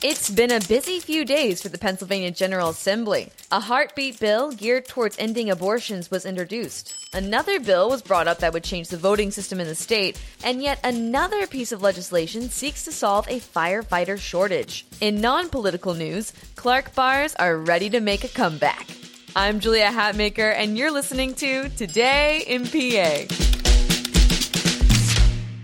It's been a busy few days for the Pennsylvania General Assembly. A heartbeat bill geared towards ending abortions was introduced. Another bill was brought up that would change the voting system in the state, and yet another piece of legislation seeks to solve a firefighter shortage. In non political news, Clark bars are ready to make a comeback. I'm Julia Hatmaker, and you're listening to Today in PA.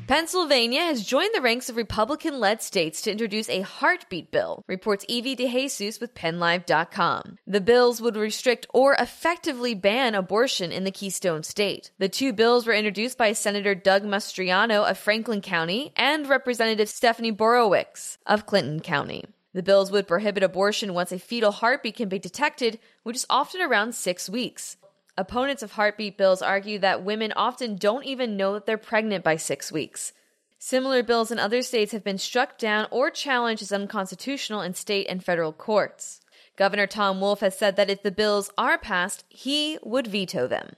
Pennsylvania has joined the ranks of Republican led states to introduce a heartbeat bill, reports Evie DeJesus with PennLive.com. The bills would restrict or effectively ban abortion in the Keystone State. The two bills were introduced by Senator Doug Mastriano of Franklin County and Representative Stephanie Borowicz of Clinton County. The bills would prohibit abortion once a fetal heartbeat can be detected, which is often around six weeks. Opponents of heartbeat bills argue that women often don't even know that they're pregnant by six weeks. Similar bills in other states have been struck down or challenged as unconstitutional in state and federal courts. Governor Tom Wolf has said that if the bills are passed, he would veto them.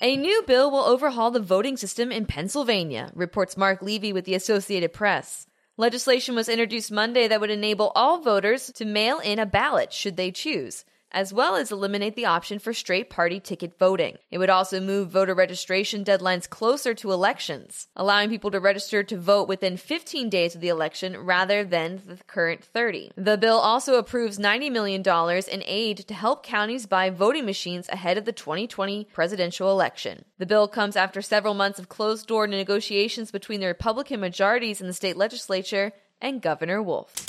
A new bill will overhaul the voting system in Pennsylvania, reports Marc Levy with the Associated Press. Legislation was introduced Monday that would enable all voters to mail in a ballot should they choose as well as eliminate the option for straight party ticket voting. It would also move voter registration deadlines closer to elections, allowing people to register to vote within 15 days of the election rather than the current 30. The bill also approves $90 million in aid to help counties buy voting machines ahead of the 2020 presidential election. The bill comes after several months of closed door negotiations between the Republican majorities in the state legislature and Governor Wolf.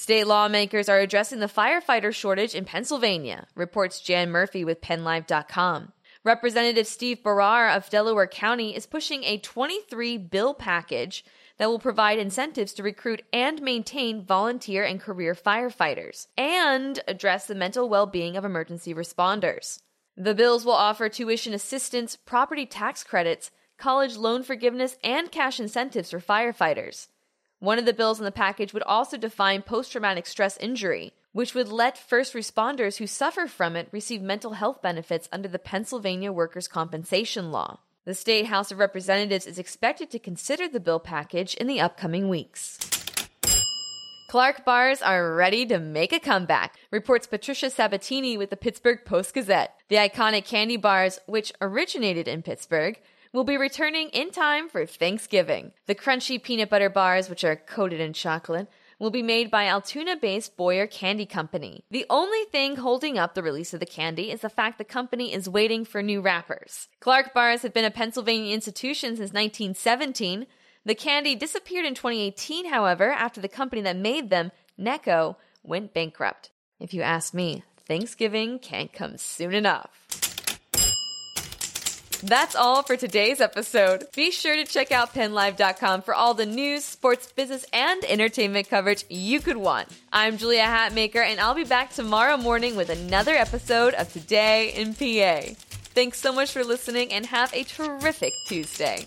State lawmakers are addressing the firefighter shortage in Pennsylvania, reports Jan Murphy with PennLive.com. Representative Steve Barrar of Delaware County is pushing a 23 bill package that will provide incentives to recruit and maintain volunteer and career firefighters and address the mental well being of emergency responders. The bills will offer tuition assistance, property tax credits, college loan forgiveness, and cash incentives for firefighters. One of the bills in the package would also define post traumatic stress injury, which would let first responders who suffer from it receive mental health benefits under the Pennsylvania Workers' Compensation Law. The State House of Representatives is expected to consider the bill package in the upcoming weeks. Clark bars are ready to make a comeback, reports Patricia Sabatini with the Pittsburgh Post Gazette. The iconic candy bars, which originated in Pittsburgh, will be returning in time for Thanksgiving. The crunchy peanut butter bars, which are coated in chocolate, will be made by Altoona based Boyer Candy Company. The only thing holding up the release of the candy is the fact the company is waiting for new wrappers. Clark bars have been a Pennsylvania institution since 1917. The candy disappeared in 2018, however, after the company that made them, Necco, went bankrupt. If you ask me, Thanksgiving can't come soon enough. That's all for today's episode. Be sure to check out PennLive.com for all the news, sports, business, and entertainment coverage you could want. I'm Julia Hatmaker, and I'll be back tomorrow morning with another episode of Today in PA. Thanks so much for listening, and have a terrific Tuesday.